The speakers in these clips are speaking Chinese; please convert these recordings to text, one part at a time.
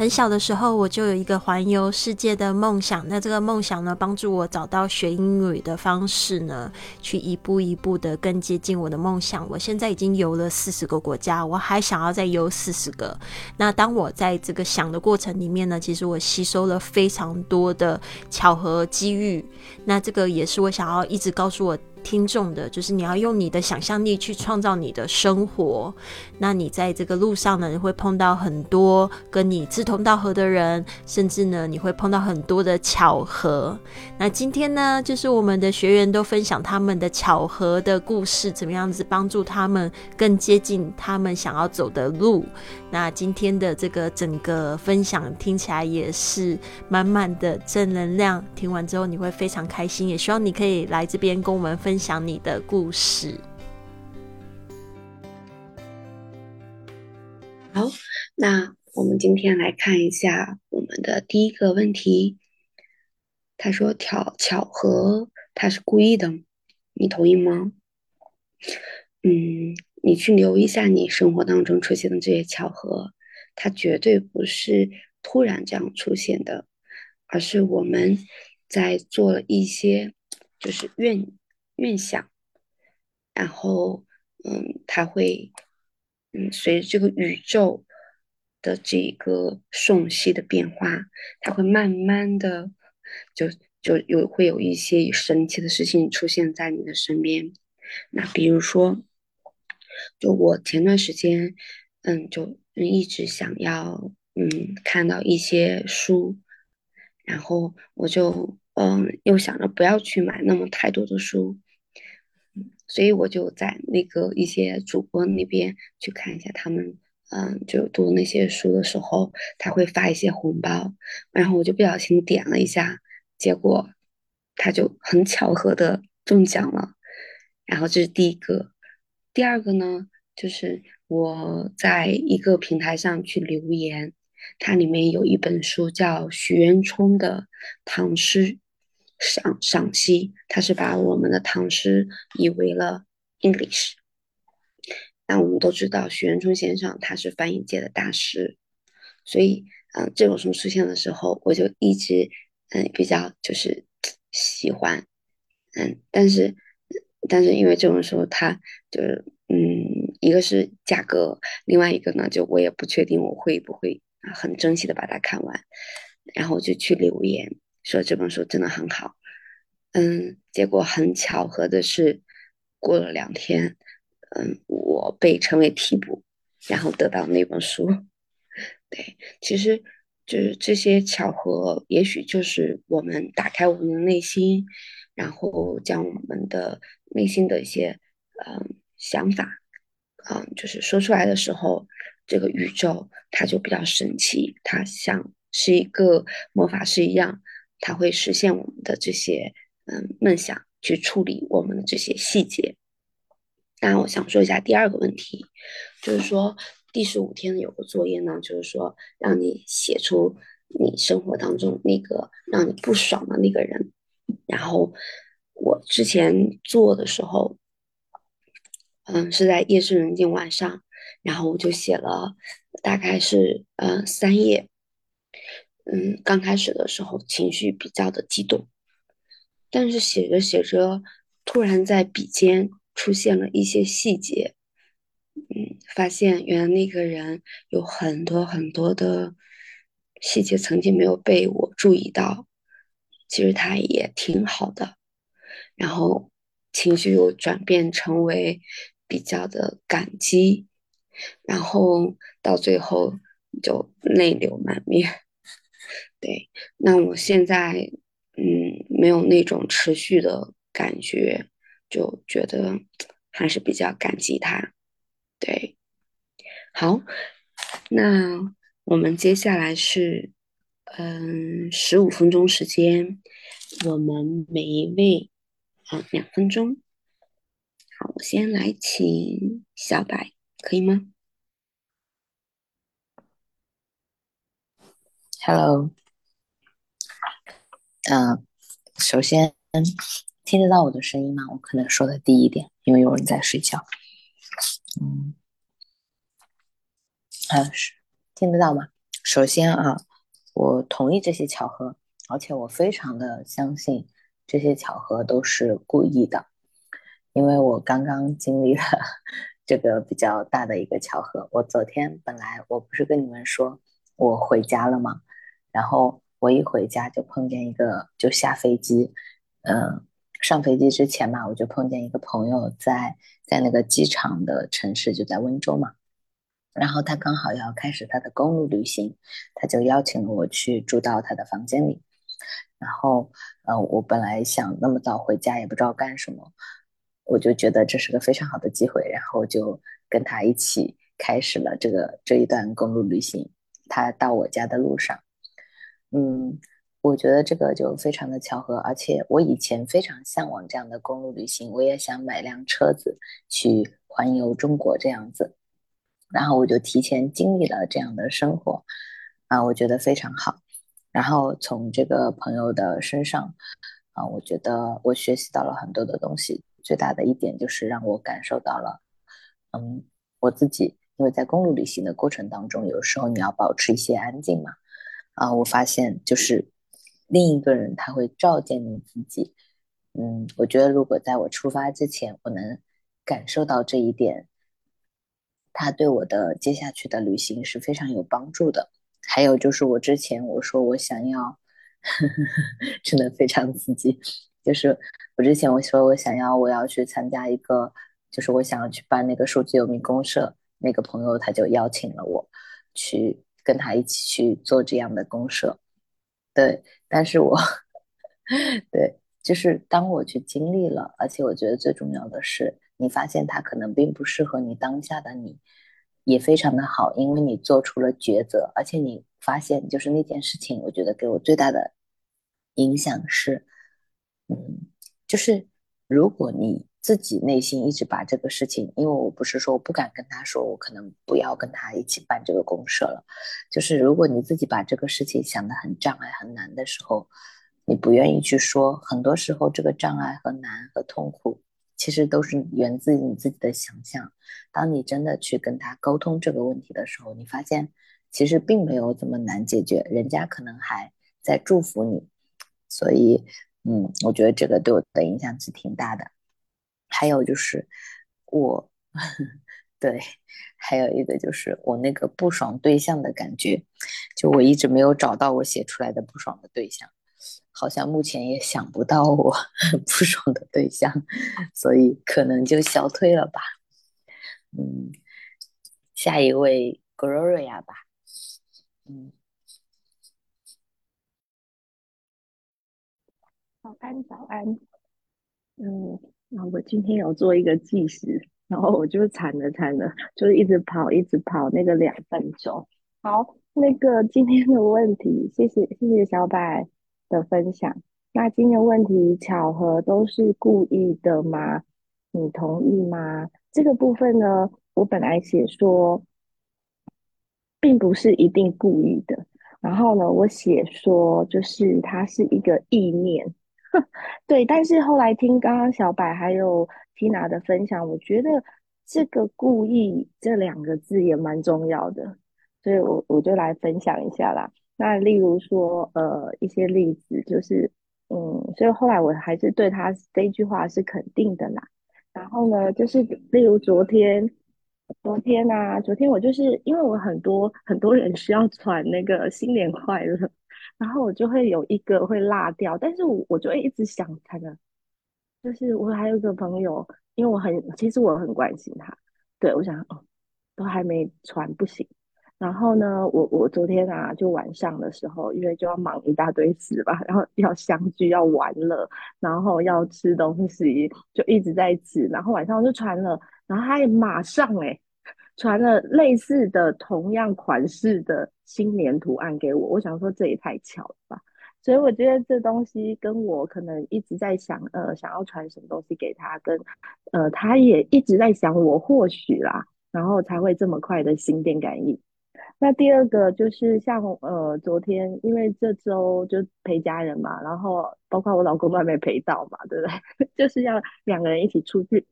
很小的时候，我就有一个环游世界的梦想。那这个梦想呢，帮助我找到学英语的方式呢，去一步一步的更接近我的梦想。我现在已经游了四十个国家，我还想要再游四十个。那当我在这个想的过程里面呢，其实我吸收了非常多的巧合机遇。那这个也是我想要一直告诉我。听众的，就是你要用你的想象力去创造你的生活。那你在这个路上呢，你会碰到很多跟你志同道合的人，甚至呢，你会碰到很多的巧合。那今天呢，就是我们的学员都分享他们的巧合的故事，怎么样子帮助他们更接近他们想要走的路。那今天的这个整个分享听起来也是满满的正能量，听完之后你会非常开心。也希望你可以来这边跟我们分。分享你的故事。好，那我们今天来看一下我们的第一个问题。他说：“巧巧合，他是故意的，你同意吗？”嗯，你去留意一下你生活当中出现的这些巧合，它绝对不是突然这样出现的，而是我们在做了一些就是愿。愿想，然后，嗯，它会，嗯，随着这个宇宙的这个瞬息的变化，它会慢慢的，就就有会有一些神奇的事情出现在你的身边。那比如说，就我前段时间，嗯，就一直想要，嗯，看到一些书，然后我就，嗯，又想着不要去买那么太多的书。所以我就在那个一些主播那边去看一下他们，嗯，就读那些书的时候，他会发一些红包，然后我就不小心点了一下，结果他就很巧合的中奖了。然后这是第一个，第二个呢，就是我在一个平台上去留言，它里面有一本书叫许渊冲的唐诗。赏赏析，他是把我们的唐诗译为了 English。那我们都知道，许渊冲先生他是翻译界的大师，所以，嗯，这本书出现的时候，我就一直，嗯，比较就是喜欢，嗯，但是，但是因为这本书它就是，嗯，一个是价格，另外一个呢，就我也不确定我会不会很珍惜的把它看完，然后就去留言。说这本书真的很好，嗯，结果很巧合的是，过了两天，嗯，我被称为替补，然后得到那本书。对，其实就是这些巧合，也许就是我们打开我们的内心，然后将我们的内心的一些嗯想法，嗯，就是说出来的时候，这个宇宙它就比较神奇，它像是一个魔法师一样。它会实现我们的这些嗯梦想，去处理我们的这些细节。那，我想说一下第二个问题，就是说第十五天有个作业呢，就是说让你写出你生活当中那个让你不爽的那个人。然后我之前做的时候，嗯，是在夜深人静晚上，然后我就写了大概是嗯三页。嗯，刚开始的时候情绪比较的激动，但是写着写着，突然在笔尖出现了一些细节，嗯，发现原来那个人有很多很多的细节曾经没有被我注意到，其实他也挺好的，然后情绪又转变成为比较的感激，然后到最后就泪流满面。对，那我现在嗯没有那种持续的感觉，就觉得还是比较感激他。对，好，那我们接下来是嗯十五分钟时间，我们每一位啊两分钟。好，我先来请小白，可以吗？Hello。嗯，首先听得到我的声音吗？我可能说的低一点，因为有人在睡觉。嗯，啊是听得到吗？首先啊，我同意这些巧合，而且我非常的相信这些巧合都是故意的，因为我刚刚经历了 这个比较大的一个巧合。我昨天本来我不是跟你们说我回家了吗？然后我一回家就碰见一个，就下飞机，嗯，上飞机之前嘛，我就碰见一个朋友在在那个机场的城市，就在温州嘛。然后他刚好要开始他的公路旅行，他就邀请了我去住到他的房间里。然后，呃，我本来想那么早回家也不知道干什么，我就觉得这是个非常好的机会，然后就跟他一起开始了这个这一段公路旅行。他到我家的路上，嗯，我觉得这个就非常的巧合，而且我以前非常向往这样的公路旅行，我也想买辆车子去环游中国这样子。然后我就提前经历了这样的生活，啊，我觉得非常好。然后从这个朋友的身上，啊，我觉得我学习到了很多的东西。最大的一点就是让我感受到了，嗯，我自己因为在公路旅行的过程当中，有时候你要保持一些安静嘛，啊，我发现就是另一个人他会照见你自己，嗯，我觉得如果在我出发之前，我能感受到这一点。他对我的接下去的旅行是非常有帮助的。还有就是我之前我说我想要，呵 呵真的非常刺激。就是我之前我说我想要我要去参加一个，就是我想要去办那个数字游民公社，那个朋友他就邀请了我去跟他一起去做这样的公社。对，但是我 对，就是当我去经历了，而且我觉得最重要的是。你发现它可能并不适合你当下的你，也非常的好，因为你做出了抉择，而且你发现就是那件事情，我觉得给我最大的影响是，嗯，就是如果你自己内心一直把这个事情，因为我不是说我不敢跟他说，我可能不要跟他一起办这个公社了，就是如果你自己把这个事情想得很障碍、很难的时候，你不愿意去说，很多时候这个障碍和难和痛苦。其实都是源自于你自己的想象。当你真的去跟他沟通这个问题的时候，你发现其实并没有这么难解决，人家可能还在祝福你。所以，嗯，我觉得这个对我的影响是挺大的。还有就是我，对，还有一个就是我那个不爽对象的感觉，就我一直没有找到我写出来的不爽的对象。好像目前也想不到我 不爽的对象，所以可能就消退了吧。嗯，下一位 Gloria 吧。嗯，早安，早安。嗯，那我今天有做一个计时，然后我就惨了惨了，就一直跑，一直跑那个两分钟。好，那个今天的问题，谢谢谢谢小白。的分享，那今天问题巧合都是故意的吗？你同意吗？这个部分呢，我本来写说，并不是一定故意的。然后呢，我写说，就是它是一个意念。对，但是后来听刚刚小柏还有 Tina 的分享，我觉得这个“故意”这两个字也蛮重要的，所以我我就来分享一下啦。那例如说，呃，一些例子就是，嗯，所以后来我还是对他这句话是肯定的啦。然后呢，就是例如昨天，昨天啊，昨天我就是因为我很多很多人需要传那个新年快乐，然后我就会有一个会落掉，但是我我就会一直想他的，就是我还有一个朋友，因为我很其实我很关心他，对我想哦，都还没传不行。然后呢，我我昨天啊，就晚上的时候，因为就要忙一大堆事吧，然后要相聚，要玩乐，然后要吃东西，就一直在吃。然后晚上我就传了，然后他也马上哎，传了类似的同样款式的新年图案给我。我想说这也太巧了吧，所以我觉得这东西跟我可能一直在想，呃，想要传什么东西给他，跟呃，他也一直在想我，或许啦，然后才会这么快的心电感应。那第二个就是像呃，昨天因为这周就陪家人嘛，然后包括我老公都还没陪到嘛，对不对？就是要两个人一起出去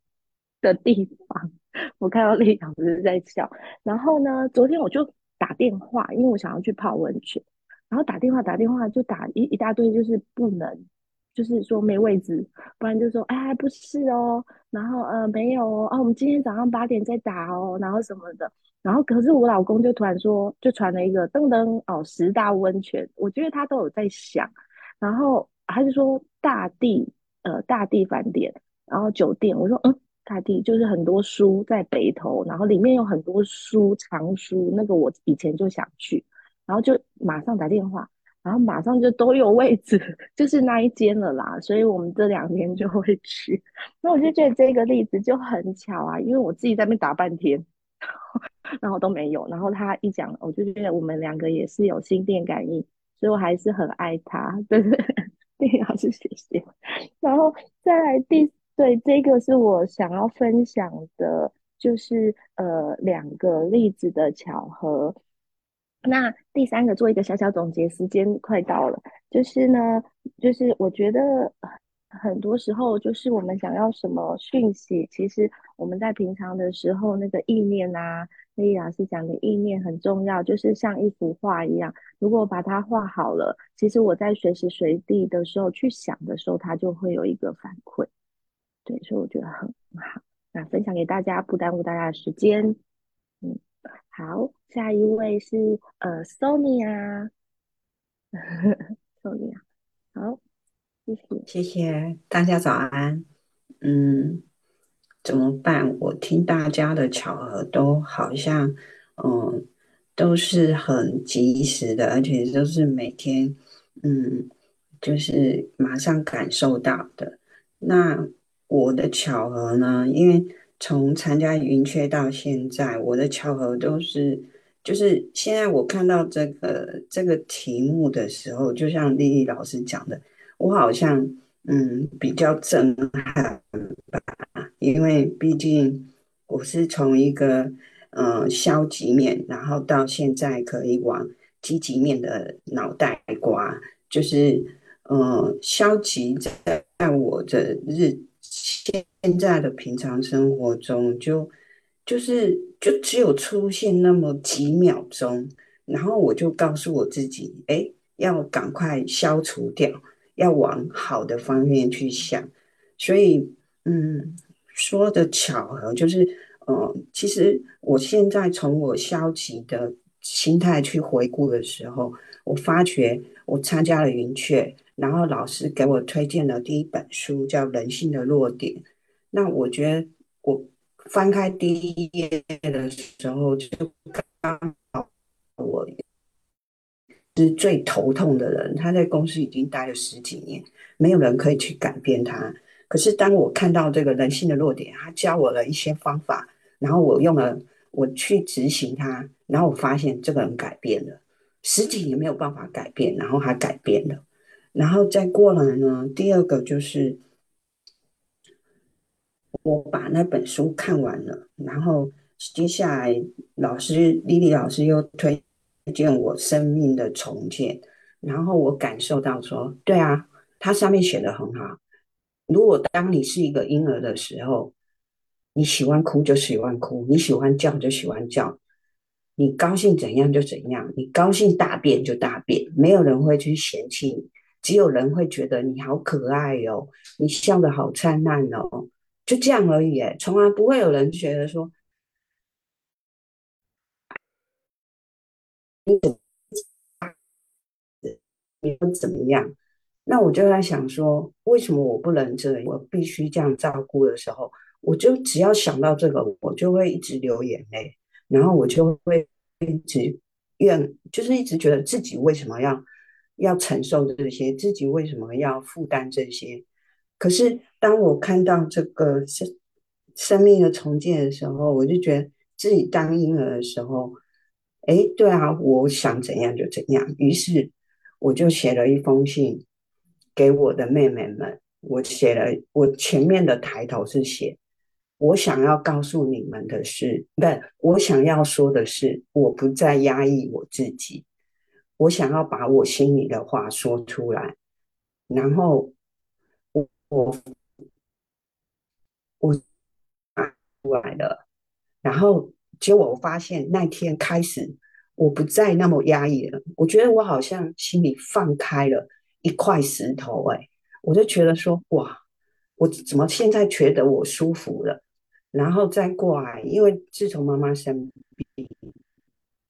的地方。我看到丽阳不是在笑，然后呢，昨天我就打电话，因为我想要去泡温泉，然后打电话打电话就打一一大堆，就是不能，就是说没位置，不然就说哎不是哦，然后呃没有哦，啊我们今天早上八点再打哦，然后什么的，然后可是我老公就突然说，就传了一个噔噔哦十大温泉，我觉得他都有在想，然后他就说大地呃大地饭店，然后酒店，我说嗯。大地就是很多书在北头，然后里面有很多书藏书，那个我以前就想去，然后就马上打电话，然后马上就都有位置，就是那一间了啦，所以我们这两天就会去。那我就觉得这个例子就很巧啊，因为我自己在那边打半天，然后都没有，然后他一讲，我就觉得我们两个也是有心电感应，所以我还是很爱他，对 对对，老师谢谢。然后再来第。对，这个是我想要分享的，就是呃两个例子的巧合。那第三个做一个小小总结，时间快到了，就是呢，就是我觉得很多时候，就是我们想要什么讯息，其实我们在平常的时候，那个意念啊，丽老师讲的意念很重要，就是像一幅画一样，如果把它画好了，其实我在随时随地的时候去想的时候，它就会有一个反馈。对，所以我觉得很好。那分享给大家，不耽误大家的时间。嗯，好，下一位是呃，Sonia，Sonia，好，谢谢，谢谢大家早安。嗯，怎么办？我听大家的巧合都好像，嗯，都是很及时的，而且都是每天，嗯，就是马上感受到的。那。我的巧合呢？因为从参加云雀到现在，我的巧合都是，就是现在我看到这个这个题目的时候，就像丽丽老师讲的，我好像嗯比较震撼吧，因为毕竟我是从一个嗯消极面，然后到现在可以往积极面的脑袋瓜，就是嗯消极在在我的日。现在的平常生活中，就就是就只有出现那么几秒钟，然后我就告诉我自己，哎，要赶快消除掉，要往好的方面去想。所以，嗯，说的巧合就是，嗯，其实我现在从我消极的心态去回顾的时候，我发觉我参加了云雀。然后老师给我推荐了第一本书，叫《人性的弱点》。那我觉得我翻开第一页的时候，就刚好我是最头痛的人。他在公司已经待了十几年，没有人可以去改变他。可是当我看到这个人性的弱点，他教我了一些方法，然后我用了，我去执行它，然后我发现这个人改变了，十几年没有办法改变，然后他改变了。然后再过来呢，第二个就是我把那本书看完了，然后接下来老师丽丽老师又推荐我生命的重建，然后我感受到说，对啊，它上面写的很好。如果当你是一个婴儿的时候，你喜欢哭就喜欢哭，你喜欢叫就喜欢叫，你高兴怎样就怎样，你高兴大便就大便，没有人会去嫌弃你。只有人会觉得你好可爱哦，你笑得好灿烂哦，就这样而已，从来不会有人觉得说你怎你不怎么样。那我就在想说，为什么我不能这样？我必须这样照顾的时候，我就只要想到这个，我就会一直流眼泪，然后我就会一直怨，就是一直觉得自己为什么要。要承受这些，自己为什么要负担这些？可是当我看到这个生生命的重建的时候，我就觉得自己当婴儿的时候，哎，对啊，我想怎样就怎样。于是我就写了一封信给我的妹妹们。我写了，我前面的抬头是写：我想要告诉你们的是，不，我想要说的是，我不再压抑我自己。我想要把我心里的话说出来，然后我我我出来了，然后结果我发现那天开始，我不再那么压抑了。我觉得我好像心里放开了一块石头，哎，我就觉得说，哇，我怎么现在觉得我舒服了？然后再过来，因为自从妈妈生病，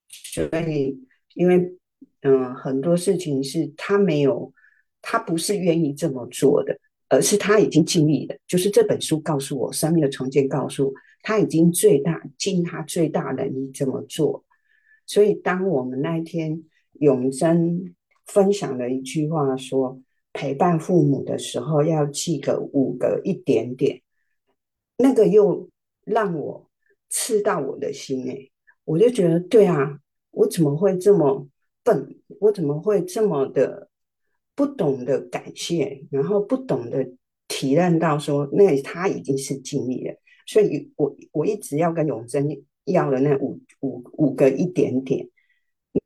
所以因为嗯，很多事情是他没有，他不是愿意这么做的，而是他已经尽力了。就是这本书告诉我，生命的重建告诉我他已经最大尽他最大能力这么做。所以，当我们那一天永贞分享了一句话，说陪伴父母的时候要记个五个一点点，那个又让我刺到我的心哎，我就觉得对啊，我怎么会这么笨？我怎么会这么的不懂得感谢，然后不懂得体认到说那他已经是尽力了。所以我我一直要跟永贞。要了那五五五个一点点，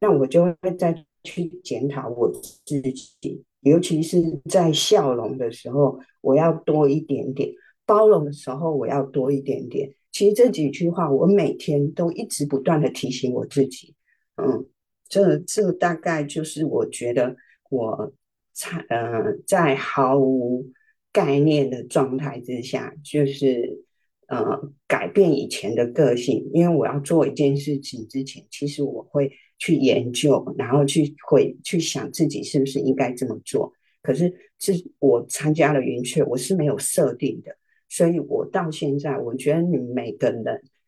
那我就会再去检讨我自己，尤其是在笑容的时候，我要多一点点；包容的时候，我要多一点点。其实这几句话，我每天都一直不断的提醒我自己。嗯，这这大概就是我觉得我在呃在毫无概念的状态之下，就是。呃，改变以前的个性，因为我要做一件事情之前，其实我会去研究，然后去会去想自己是不是应该这么做。可是是我参加了云雀，我是没有设定的，所以我到现在，我觉得你每个人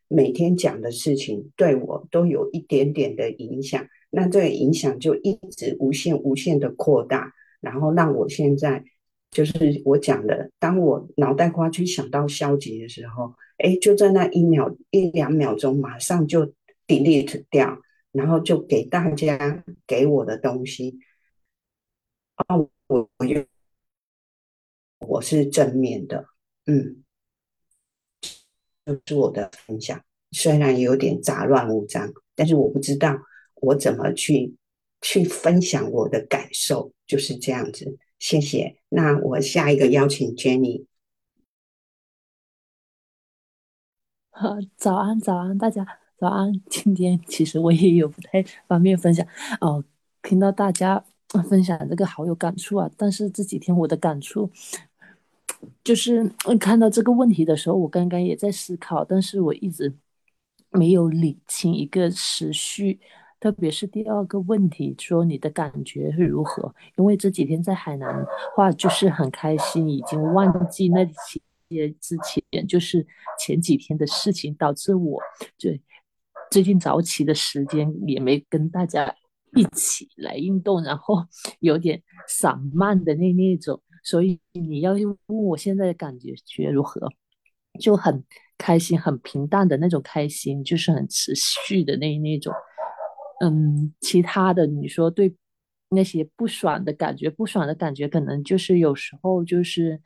每天讲的事情对我都有一点点的影响，那这个影响就一直无限无限的扩大，然后让我现在。就是我讲的，当我脑袋瓜去想到消极的时候，哎，就在那一秒一两秒钟，马上就 delete 掉，然后就给大家给我的东西。啊，我我就我是正面的，嗯，就是我的分享，虽然有点杂乱无章，但是我不知道我怎么去去分享我的感受，就是这样子。谢谢。那我下一个邀请 Jenny。早安，早安，大家早安。今天其实我也有不太方便分享哦，听到大家分享这个好有感触啊。但是这几天我的感触就是看到这个问题的时候，我刚刚也在思考，但是我一直没有理清一个时序。特别是第二个问题，说你的感觉是如何？因为这几天在海南话就是很开心，已经忘记那些之前就是前几天的事情，导致我就最近早起的时间也没跟大家一起来运动，然后 有点散漫的那那种。所以你要问我现在的感觉觉如何，就很开心，很平淡的那种开心，就是很持续的那那种。嗯，其他的你说对那些不爽的感觉，不爽的感觉可能就是有时候就是，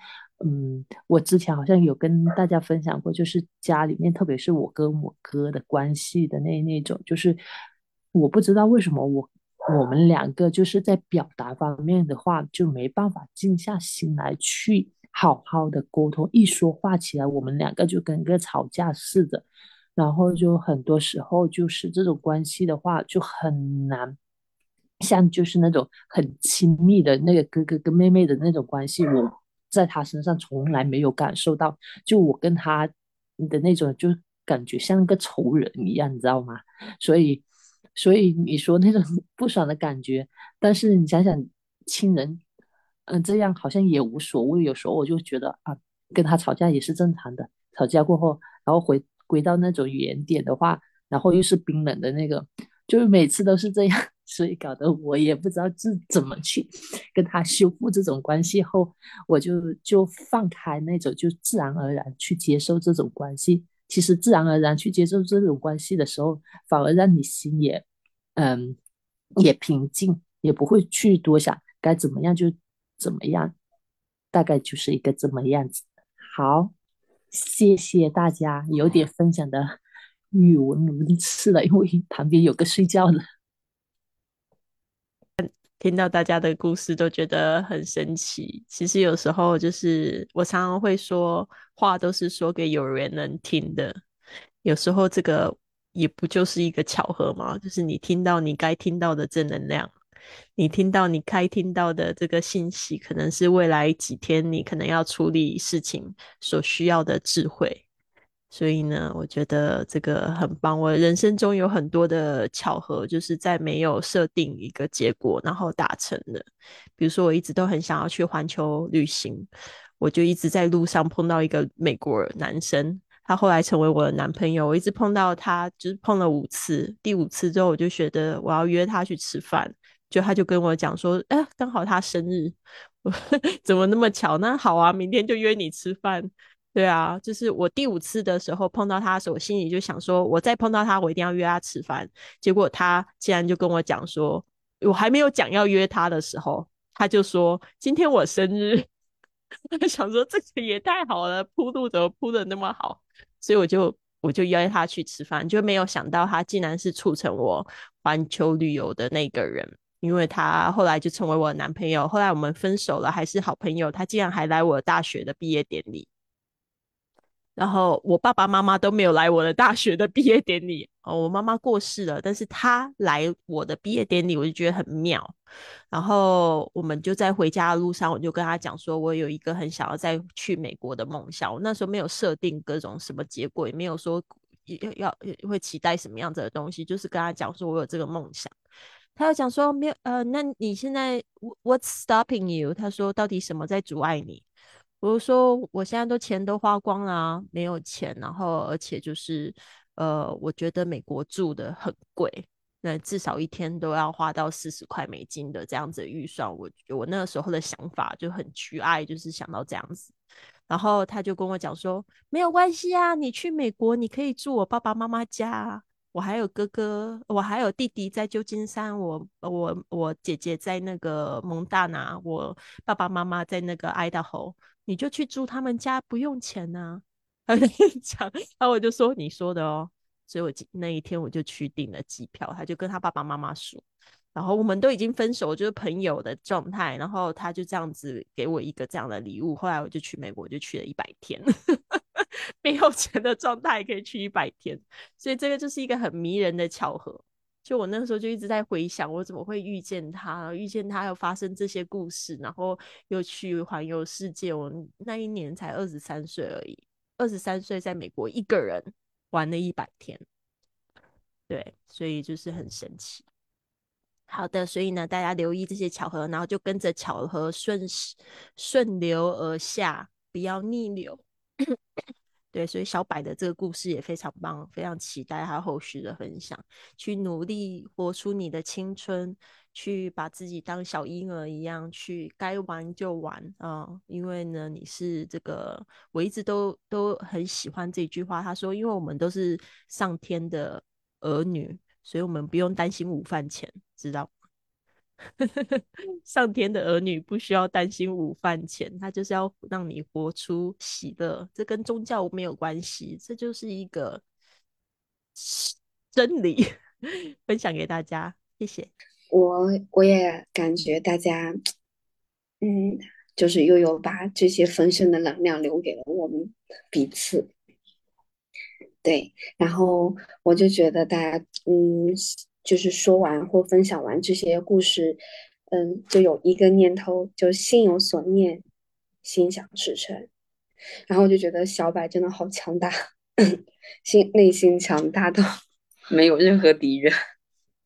嗯，我之前好像有跟大家分享过，就是家里面，特别是我跟我哥的关系的那那种，就是我不知道为什么我我们两个就是在表达方面的话就没办法静下心来去好好的沟通，一说话起来，我们两个就跟个吵架似的。然后就很多时候就是这种关系的话就很难，像就是那种很亲密的那个哥哥跟妹妹的那种关系，我在他身上从来没有感受到，就我跟他的那种就感觉像个仇人一样，你知道吗？所以，所以你说那种 不爽的感觉，但是你想想亲人，嗯，这样好像也无所谓。有时候我就觉得啊，跟他吵架也是正常的，吵架过后然后回。归到那种原点的话，然后又是冰冷的那个，就是每次都是这样，所以搞得我也不知道是怎么去跟他修复这种关系。后我就就放开那种，就自然而然去接受这种关系。其实自然而然去接受这种关系的时候，反而让你心也嗯也平静，也不会去多想该怎么样就怎么样，大概就是一个这么样子。好。谢谢大家，有点分享的语文伦次了，因为 旁边有个睡觉的。听到大家的故事都觉得很神奇。其实有时候就是我常常会说话，都是说给有缘人听的。有时候这个也不就是一个巧合吗？就是你听到你该听到的正能量，你听到你开听到的这个信息，可能是未来几天你可能要处理事情所需要的智慧。所以呢，我觉得这个很棒。我人生中有很多的巧合，就是在没有设定一个结果，然后达成的。比如说，我一直都很想要去环球旅行，我就一直在路上碰到一个美国男生，他后来成为我的男朋友。我一直碰到他，就是碰了五次，第五次之后，我就觉得我要约他去吃饭，就他就跟我讲说：“哎，刚好他生日，怎么那么巧？那好啊，明天就约你吃饭。”对啊，就是我第五次的时候碰到他的时候，我心里就想说，我再碰到他，我一定要约他吃饭。结果他竟然就跟我讲说，我还没有讲要约他的时候，他就说今天我生日。我想说这个也太好了，铺路怎么铺的那么好？所以我就我就约他去吃饭，就没有想到他竟然是促成我环球旅游的那个人，因为他后来就成为我的男朋友。后来我们分手了，还是好朋友。他竟然还来我大学的毕业典礼。然后我爸爸妈妈都没有来我的大学的毕业典礼哦，我妈妈过世了，但是他来我的毕业典礼，我就觉得很妙。然后我们就在回家的路上，我就跟他讲说，我有一个很想要再去美国的梦想。我那时候没有设定各种什么结果，也没有说要要会期待什么样子的东西，就是跟他讲说我有这个梦想。他又讲说没有呃，那你现在 What's stopping you？他说到底什么在阻碍你？我说我现在都钱都花光了，没有钱，然后而且就是，呃，我觉得美国住的很贵，那至少一天都要花到四十块美金的这样子的预算。我我那个时候的想法就很局爱，就是想到这样子。然后他就跟我讲说，没有关系啊，你去美国你可以住我爸爸妈妈家，我还有哥哥，我还有弟弟在旧金山，我我我姐姐在那个蒙大拿，我爸爸妈妈在那个爱达荷。你就去住他们家，不用钱呢。他 讲，然后我就说你说的哦，所以我那一天我就去订了机票。他就跟他爸爸妈妈说，然后我们都已经分手，就是朋友的状态。然后他就这样子给我一个这样的礼物。后来我就去美国，就去了一百天，没有钱的状态可以去一百天，所以这个就是一个很迷人的巧合。就我那时候就一直在回想，我怎么会遇见他？遇见他又发生这些故事，然后又去环游世界。我那一年才二十三岁而已，二十三岁在美国一个人玩了一百天，对，所以就是很神奇。好的，所以呢，大家留意这些巧合，然后就跟着巧合顺顺流而下，不要逆流。对，所以小柏的这个故事也非常棒，非常期待他后续的分享。去努力活出你的青春，去把自己当小婴儿一样，去该玩就玩啊！因为呢，你是这个，我一直都都很喜欢这句话。他说：“因为我们都是上天的儿女，所以我们不用担心午饭钱，知道。” 上天的儿女不需要担心午饭钱，他就是要让你活出喜乐。这跟宗教没有关系，这就是一个真理，分享给大家。谢谢。我我也感觉大家，嗯，就是悠悠把这些丰盛的能量留给了我们彼此。对，然后我就觉得大家，嗯。就是说完或分享完这些故事，嗯，就有一个念头，就心有所念，心想事成。然后我就觉得小柏真的好强大，心内心强大到 没有任何敌人。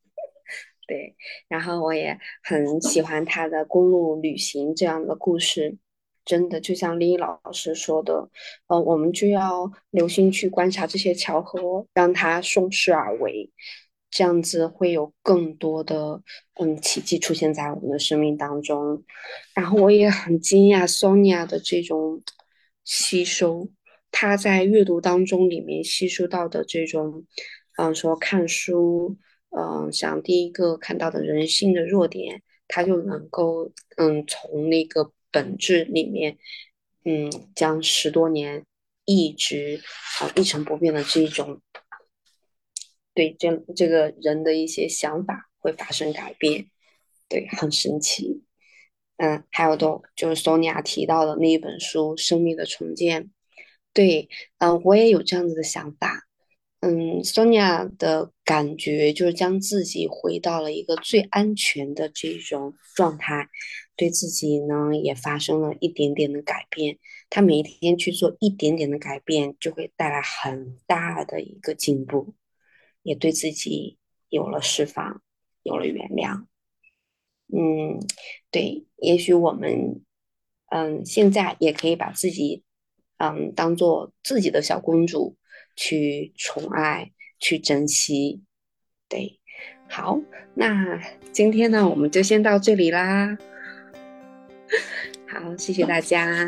对，然后我也很喜欢他的公路旅行这样的故事，真的就像李老师说的，呃，我们就要留心去观察这些巧合，让它顺势而为。这样子会有更多的嗯奇迹出现在我们的生命当中，然后我也很惊讶 Sonia 的这种吸收，她在阅读当中里面吸收到的这种，嗯说看书，嗯像第一个看到的人性的弱点，她就能够嗯从那个本质里面，嗯将十多年一直啊一成不变的这种。对这这个人的一些想法会发生改变，对，很神奇。嗯，还有都就是索尼娅提到的那一本书《生命的重建》，对，嗯，我也有这样子的想法。嗯，Sonia 的感觉就是将自己回到了一个最安全的这种状态，对自己呢也发生了一点点的改变。他每一天去做一点点的改变，就会带来很大的一个进步，也对自己有了释放，有了原谅。嗯，对，也许我们，嗯，现在也可以把自己，嗯，当做自己的小公主。去宠爱，去珍惜，对，好，那今天呢，我们就先到这里啦。好，谢谢大家。